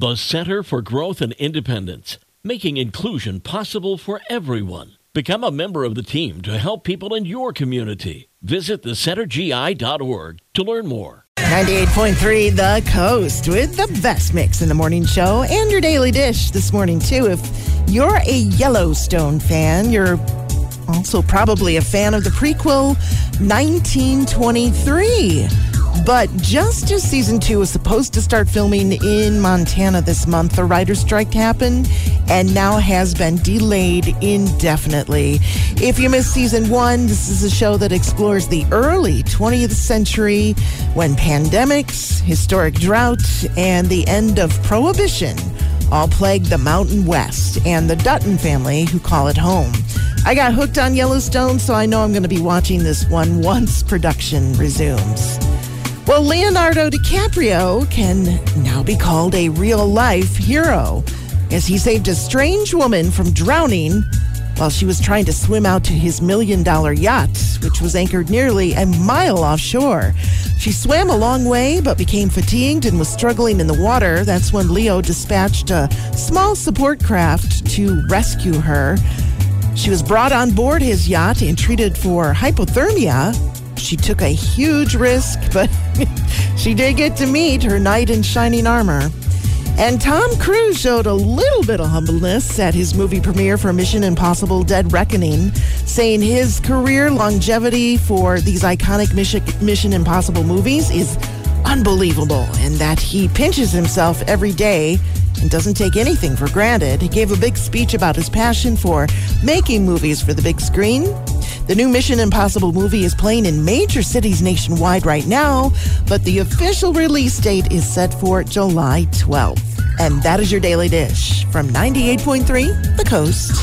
The Center for Growth and Independence, making inclusion possible for everyone. Become a member of the team to help people in your community. Visit thecentergi.org to learn more. 98.3 The Coast with the best mix in the morning show and your daily dish this morning, too. If you're a Yellowstone fan, you're also probably a fan of the prequel 1923. But just as season two was supposed to start filming in Montana this month, the writer's strike happened and now has been delayed indefinitely. If you missed season one, this is a show that explores the early 20th century when pandemics, historic drought, and the end of prohibition all plagued the Mountain West and the Dutton family who call it home. I got hooked on Yellowstone, so I know I'm going to be watching this one once production resumes. Well, Leonardo DiCaprio can now be called a real life hero as he saved a strange woman from drowning while she was trying to swim out to his million dollar yacht, which was anchored nearly a mile offshore. She swam a long way but became fatigued and was struggling in the water. That's when Leo dispatched a small support craft to rescue her. She was brought on board his yacht and treated for hypothermia. She took a huge risk, but she did get to meet her knight in shining armor. And Tom Cruise showed a little bit of humbleness at his movie premiere for Mission Impossible Dead Reckoning, saying his career longevity for these iconic Mission, Impossible movies is unbelievable and that he pinches himself every day and doesn't take anything for granted. He gave a big speech about his passion for making movies for the big screen. The new Mission Impossible movie is playing in major cities nationwide right now, but the official release date is set for July 12th. And that is your daily dish from 98.3 The Coast.